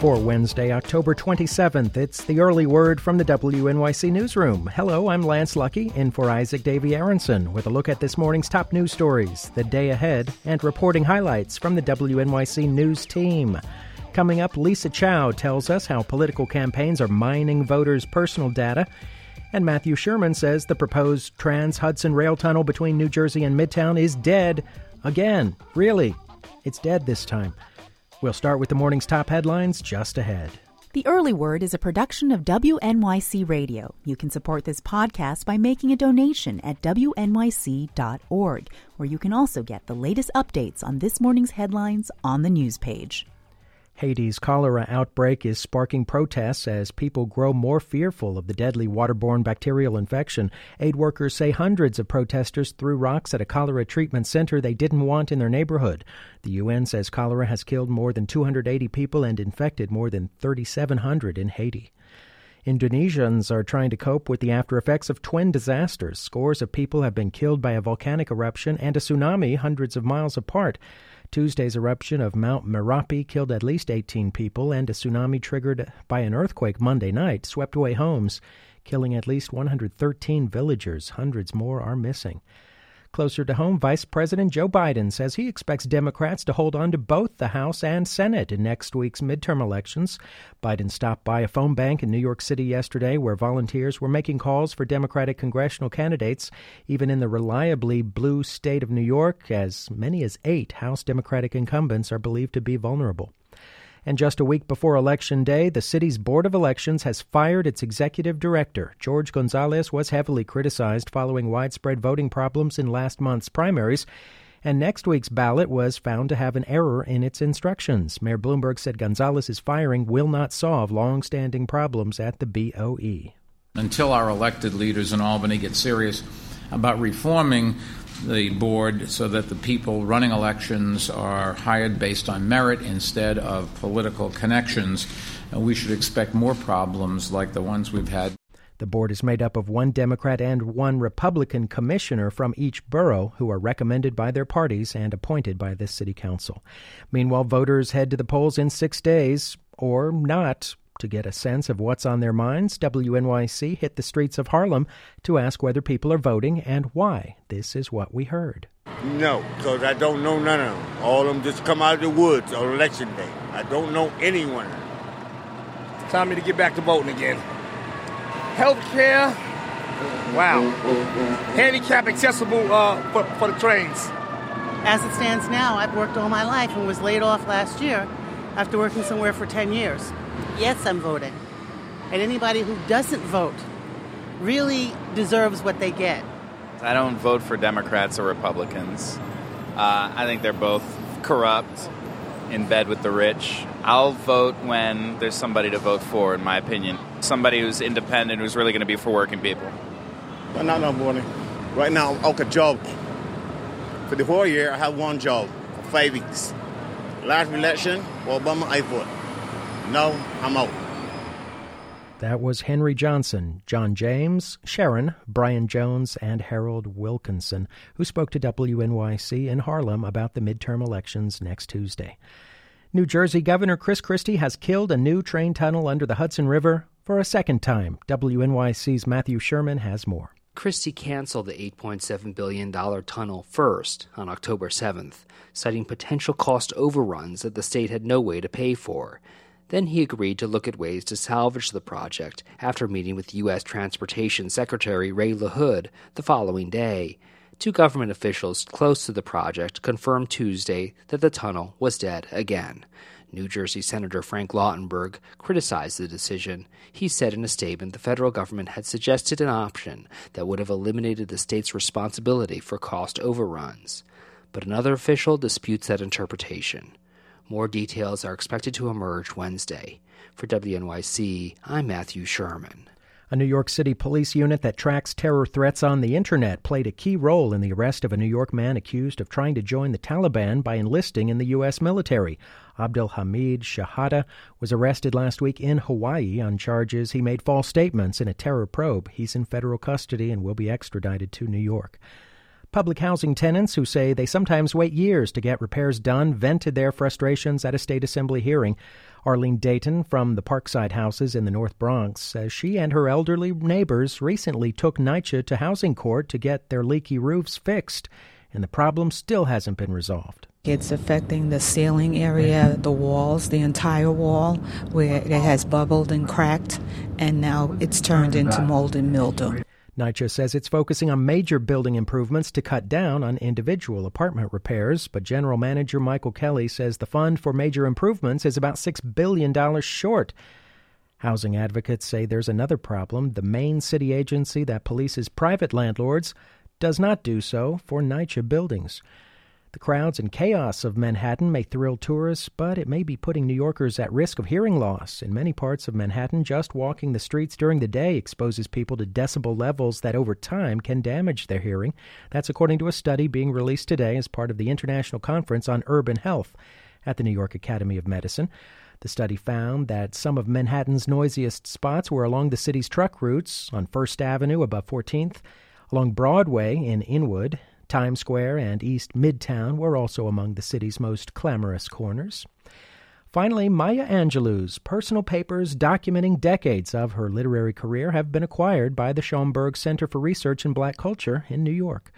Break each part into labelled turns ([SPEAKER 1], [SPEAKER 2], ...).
[SPEAKER 1] For Wednesday, October 27th, it's the early word from the WNYC Newsroom. Hello, I'm Lance Lucky, in for Isaac Davy Aronson, with a look at this morning's top news stories, the day ahead, and reporting highlights from the WNYC News team. Coming up, Lisa Chow tells us how political campaigns are mining voters' personal data. And Matthew Schuerman says the proposed Trans Hudson Rail Tunnel between New Jersey and Midtown is dead again. Really? It's dead this time. We'll start with the morning's top headlines just ahead.
[SPEAKER 2] The Early Word is a production of WNYC Radio. You can support this podcast by making a donation at WNYC.org, where you can also get the latest updates on this morning's headlines on the news page.
[SPEAKER 1] Haiti's cholera outbreak is sparking protests as people grow more fearful of the deadly waterborne bacterial infection. Aid workers say hundreds of protesters threw rocks at a cholera treatment center they didn't want in their neighborhood. The UN says cholera has killed more than 280 people and infected more than 3,700 in Haiti. Indonesians are trying to cope with the after effects of twin disasters. Scores of people have been killed by a volcanic eruption and a tsunami hundreds of miles apart. Tuesday's eruption of Mount Merapi killed at least 18 people, and a tsunami triggered by an earthquake Monday night swept away homes, killing at least 113 villagers. Hundreds more are missing. Closer to home, Vice President Joe Biden says he expects Democrats to hold on to both the House and Senate in next week's midterm elections. Biden stopped by a phone bank in New York City yesterday where volunteers were making calls for Democratic congressional candidates, even in the reliably blue state of New York, as many as eight House Democratic incumbents are believed to be vulnerable. And just a week before Election Day, the city's Board of Elections has fired its executive director. George Gonzalez was heavily criticized following widespread voting problems in last month's primaries. And next week's ballot was found to have an error in its instructions. Mayor Bloomberg said Gonzalez's firing will not solve long-standing problems at the BOE.
[SPEAKER 3] Until our elected leaders in Albany get serious about reforming the board so that the people running elections are hired based on merit instead of political connections. And we should expect more problems like the ones we've had.
[SPEAKER 1] The board is made up of one Democrat and one Republican commissioner from each borough who are recommended by their parties and appointed by the city council. Meanwhile, voters head to the polls in six days, or not, to get a sense of what's on their minds, WNYC hit the streets of Harlem to ask whether people are voting and why. This is what we heard.
[SPEAKER 4] No, because I don't know none of them. All of them just come out of the woods on election day. I don't know anyone.
[SPEAKER 5] Time to get back to voting again. Health care. Wow. Handicap accessible uh, for, for the trains.
[SPEAKER 6] As it stands now, I've worked all my life and was laid off last year after working somewhere for 10 years. Yes, I'm voting. And anybody who doesn't vote really deserves what they get.
[SPEAKER 7] I don't vote for Democrats or Republicans. Uh, I think they're both corrupt, in bed with the rich. I'll vote when there's somebody to vote for, in my opinion. Somebody who's independent, who's really going to be for working people.
[SPEAKER 8] I'm not voting. Right now, I'm a job. For the whole year, I have one job for five weeks. Last election, Obama, I vote. No, I'm out.
[SPEAKER 1] That was Henry Johnson, John James, Sharon, Brian Jones, and Harold Wilkinson, who spoke to WNYC in Harlem about the midterm elections next Tuesday. New Jersey Governor Chris Christie has killed a new train tunnel under the Hudson River for a second time. WNYC's Matthew Schuerman has more.
[SPEAKER 9] Christie canceled the $8.7 billion tunnel first on October 7th, citing potential cost overruns that the state had no way to pay for. Then he agreed to look at ways to salvage the project after meeting with U.S. Transportation Secretary Ray LaHood the following day. Two government officials close to the project confirmed Tuesday that the tunnel was dead again. New Jersey Senator Frank Lautenberg criticized the decision. He said in a statement the federal government had suggested an option that would have eliminated the state's responsibility for cost overruns. But another official disputes that interpretation. More details are expected to emerge Wednesday. For WNYC, I'm Matthew Schuerman.
[SPEAKER 1] A New York City police unit that tracks terror threats on the internet played a key role in the arrest of a New York man accused of trying to join the Taliban by enlisting in the U.S. military. Abdul Hamid Shehadeh was arrested last week in Hawaii on charges he made false statements in a terror probe. He's in federal custody and will be extradited to New York. Public housing tenants who say they sometimes wait years to get repairs done vented their frustrations at a state assembly hearing. Arlene Dayton from the Parkside Houses in the North Bronx says she and her elderly neighbors recently took NYCHA to housing court to get their leaky roofs fixed, and the problem still hasn't been resolved.
[SPEAKER 10] It's affecting the ceiling area, the walls, the entire wall, where it has bubbled and cracked, and now it's turned into mold and mildew.
[SPEAKER 1] NYCHA says it's focusing on major building improvements to cut down on individual apartment repairs, but General Manager Michael Kelly says the fund for major improvements is about $6 billion short. Housing advocates say there's another problem. The main city agency that polices private landlords does not do so for NYCHA buildings. The crowds and chaos of Manhattan may thrill tourists, but it may be putting New Yorkers at risk of hearing loss. In many parts of Manhattan, just walking the streets during the day exposes people to decibel levels that over time can damage their hearing. That's according to a study being released today as part of the International Conference on Urban Health at the New York Academy of Medicine. The study found that some of Manhattan's noisiest spots were along the city's truck routes, on First Avenue above 14th, along Broadway in Inwood, Times Square and East Midtown were also among the city's most clamorous corners. Finally, Maya Angelou's personal papers documenting decades of her literary career have been acquired by the Schomburg Center for Research in Black Culture in New York.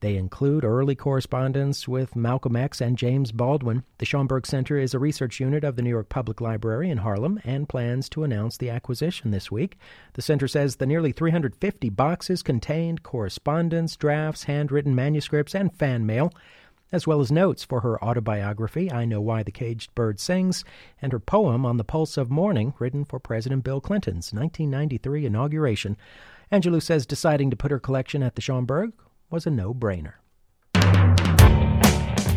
[SPEAKER 1] They include early correspondence with Malcolm X and James Baldwin. The Schomburg Center is a research unit of the New York Public Library in Harlem and plans to announce the acquisition this week. The center says the nearly 350 boxes contained correspondence, drafts, handwritten manuscripts, and fan mail, as well as notes for her autobiography, I Know Why the Caged Bird Sings, and her poem on the pulse of morning, written for President Bill Clinton's 1993 inauguration. Angelou says deciding to put her collection at the Schomburg was a no brainer.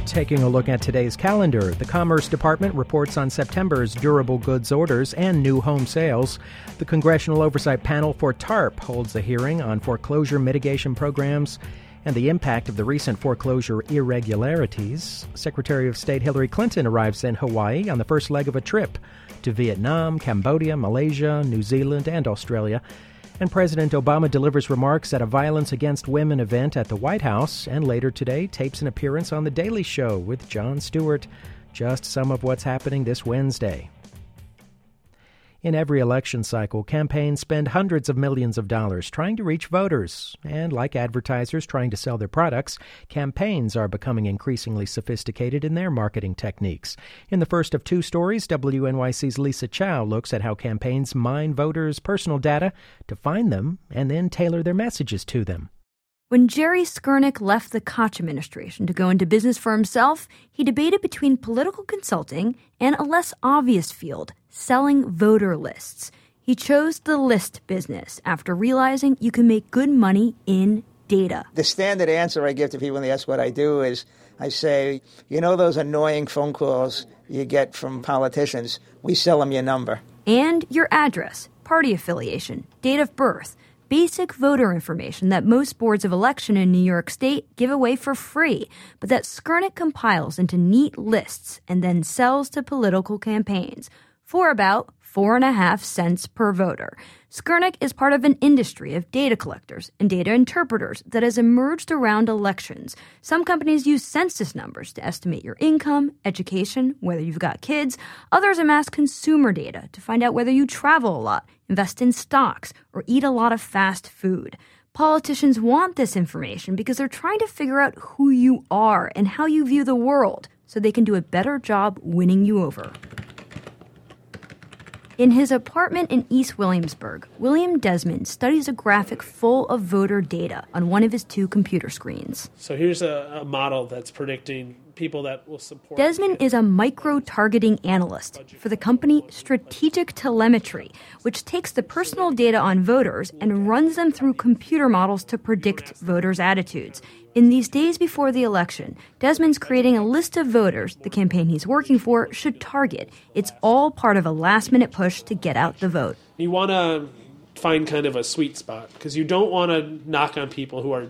[SPEAKER 1] Taking a look at today's calendar, the Commerce Department reports on September's durable goods orders and new home sales. The Congressional Oversight Panel for TARP holds a hearing on foreclosure mitigation programs and the impact of the recent foreclosure irregularities. Secretary of State Hillary Clinton arrives in Hawaii on the first leg of a trip to Vietnam, Cambodia, Malaysia, New Zealand, and Australia. And President Obama delivers remarks at a Violence Against Women event at the White House, and later today tapes an appearance on The Daily Show with Jon Stewart. Just some of what's happening this Wednesday. In every election cycle, campaigns spend hundreds of millions of dollars trying to reach voters. And like advertisers trying to sell their products, campaigns are becoming increasingly sophisticated in their marketing techniques. In the first of two stories, WNYC's Lisa Chow looks at how campaigns mine voters' personal data to find them and then tailor their messages to them.
[SPEAKER 11] When Jerry Skurnik left the Koch administration to go into business for himself, he debated between political consulting and a less obvious field, selling voter lists. He chose the list business after realizing you can make good money in data.
[SPEAKER 12] The standard answer I give to people when they ask what I do is I say, you know, those annoying phone calls you get from politicians? We sell them your number.
[SPEAKER 11] And your address, party affiliation, date of birth basic voter information that most boards of election in New York State give away for free, but that Skurnik compiles into neat lists and then sells to political campaigns for about four and a half cents per voter. Skurnik is part of an industry of data collectors and data interpreters that has emerged around elections. Some companies use census numbers to estimate your income, education, whether you've got kids. Others amass consumer data to find out whether you travel a lot, invest in stocks, or eat a lot of fast food. Politicians want this information because they're trying to figure out who you are and how you view the world so they can do a better job winning you over. In his apartment in East Williamsburg, William Desmond studies a graphic full of voter data on one of his two computer screens.
[SPEAKER 13] So here's a, a model that's predicting people that will support.
[SPEAKER 11] Desmond is a micro targeting analyst for the company Strategic Telemetry, which takes the personal data on voters and runs them through computer models to predict voters' attitudes. In these days before the election, Desmond's creating a list of voters the campaign he's working for should target. It's all part of a last minute push to get out the vote.
[SPEAKER 13] You want to find kind of a sweet spot because you don't want to knock on people who are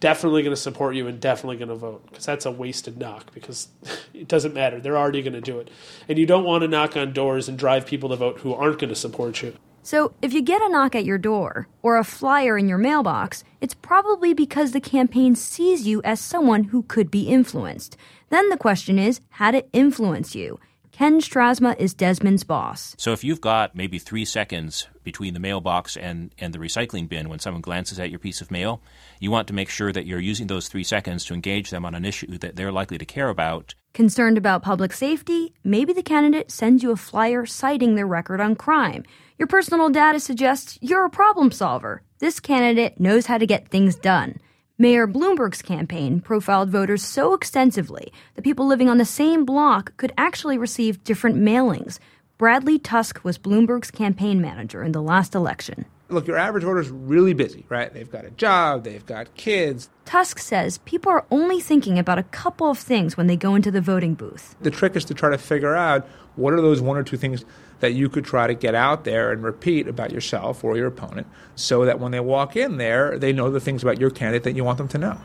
[SPEAKER 13] definitely going to support you and definitely going to vote because that's a wasted knock because it doesn't matter. They're already going to do it. And you don't want to knock on doors and drive people to vote who aren't going to support you.
[SPEAKER 11] So, if you get a knock at your door or a flyer in your mailbox, it's probably because the campaign sees you as someone who could be influenced. Then the question is how to influence you. Ken Strasma is Desmond's boss.
[SPEAKER 14] So if you've got maybe three seconds between the mailbox and, and the recycling bin when someone glances at your piece of mail, you want to make sure that you're using those three seconds to engage them on an issue that they're likely to care about.
[SPEAKER 11] Concerned about public safety? Maybe the candidate sends you a flyer citing their record on crime. Your personal data suggests you're a problem solver. This candidate knows how to get things done. Mayor Bloomberg's campaign profiled voters so extensively that people living on the same block could actually receive different mailings. Bradley Tusk was Bloomberg's campaign manager in the last election.
[SPEAKER 15] Look, your average voter's really busy, right? They've got a job, they've got kids.
[SPEAKER 11] Tusk says people are only thinking about a couple of things when they go into the voting booth.
[SPEAKER 15] The trick is to try to figure out what are those one or two things that you could try to get out there and repeat about yourself or your opponent so that when they walk in there, they know the things about your candidate that you want them to know.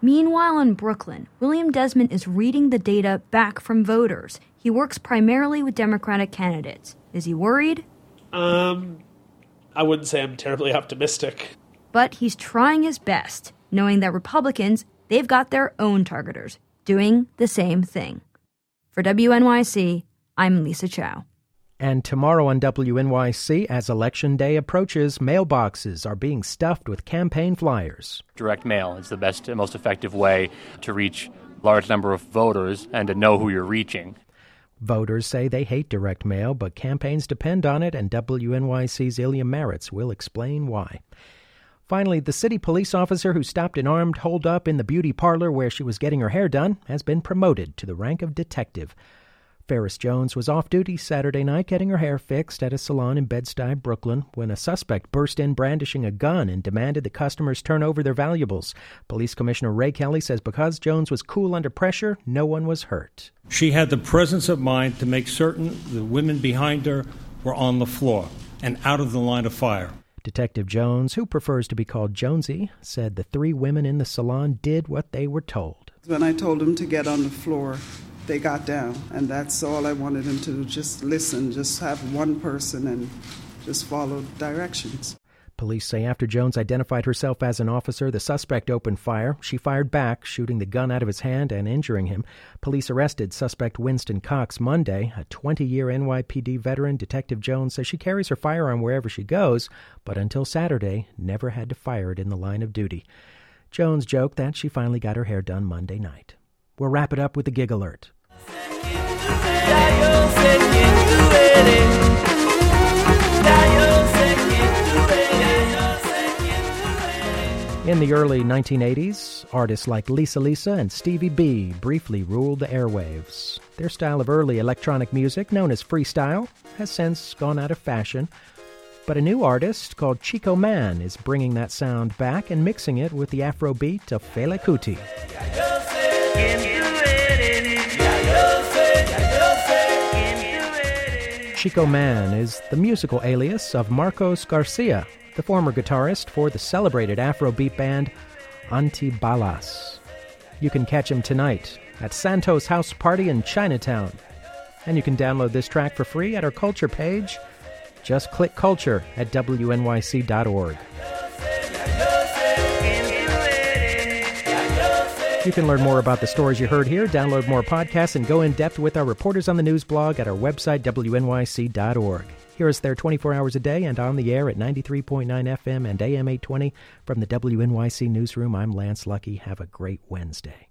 [SPEAKER 11] Meanwhile, in Brooklyn, William Desmond is reading the data back from voters. He works primarily with Democratic candidates. Is he worried?
[SPEAKER 13] Um, I wouldn't say I'm terribly optimistic.
[SPEAKER 11] But he's trying his best, knowing that Republicans, they've got their own targeters, doing the same thing. For WNYC, I'm Lisa Chow.
[SPEAKER 1] And tomorrow on WNYC, as Election Day approaches, mailboxes are being stuffed with campaign flyers.
[SPEAKER 16] Direct mail is the best and most effective way to reach large number of voters and to know who you're reaching.
[SPEAKER 1] Voters say they hate direct mail, but campaigns depend on it, and WNYC's Ilya Marritz will explain why. Finally, the city police officer who stopped an armed holdup in the beauty parlor where she was getting her hair done has been promoted to the rank of detective. Ferris Jones was off duty Saturday night getting her hair fixed at a salon in Bed-Stuy, Brooklyn, when a suspect burst in brandishing a gun and demanded the customers turn over their valuables. Police Commissioner Ray Kelly says because Jones was cool under pressure, no one was hurt.
[SPEAKER 17] She had the presence of mind to make certain the women behind her were on the floor and out of the line of fire.
[SPEAKER 1] Detective Jones, who prefers to be called Jonesy, said the three women in the salon did what they were told.
[SPEAKER 18] When I told them to get on the floor, they got down. And that's all I wanted them to do just listen, just have one person and just follow directions.
[SPEAKER 1] Police say after Jones identified herself as an officer, the suspect opened fire. She fired back, shooting the gun out of his hand and injuring him. Police arrested suspect Winston Cox Monday, a 20 year NYPD veteran. Detective Jones says she carries her firearm wherever she goes, but until Saturday, never had to fire it in the line of duty. Jones joked that she finally got her hair done Monday night. We'll wrap it up with the gig alert. In the early 1980s, artists like Lisa Lisa and Stevie B briefly ruled the airwaves. Their style of early electronic music, known as freestyle, has since gone out of fashion. But a new artist called Chico Mann is bringing that sound back and mixing it with the Afrobeat of Fela Kuti. Chico Mann is the musical alias of Marcos Garcia, the former guitarist for the celebrated Afrobeat band Antibalas. You can catch him tonight at Santos House Party in Chinatown. And you can download this track for free at our culture page. Just click culture at wnyc.org. You can learn more about the stories you heard here, download more podcasts, and go in depth with our reporters on the news blog at our website, wnyc.org. Hear us there 24 hours a day and on the air at 93.9 FM and AM 820. From the WNYC Newsroom, I'm Lance Lucky. Have a great Wednesday.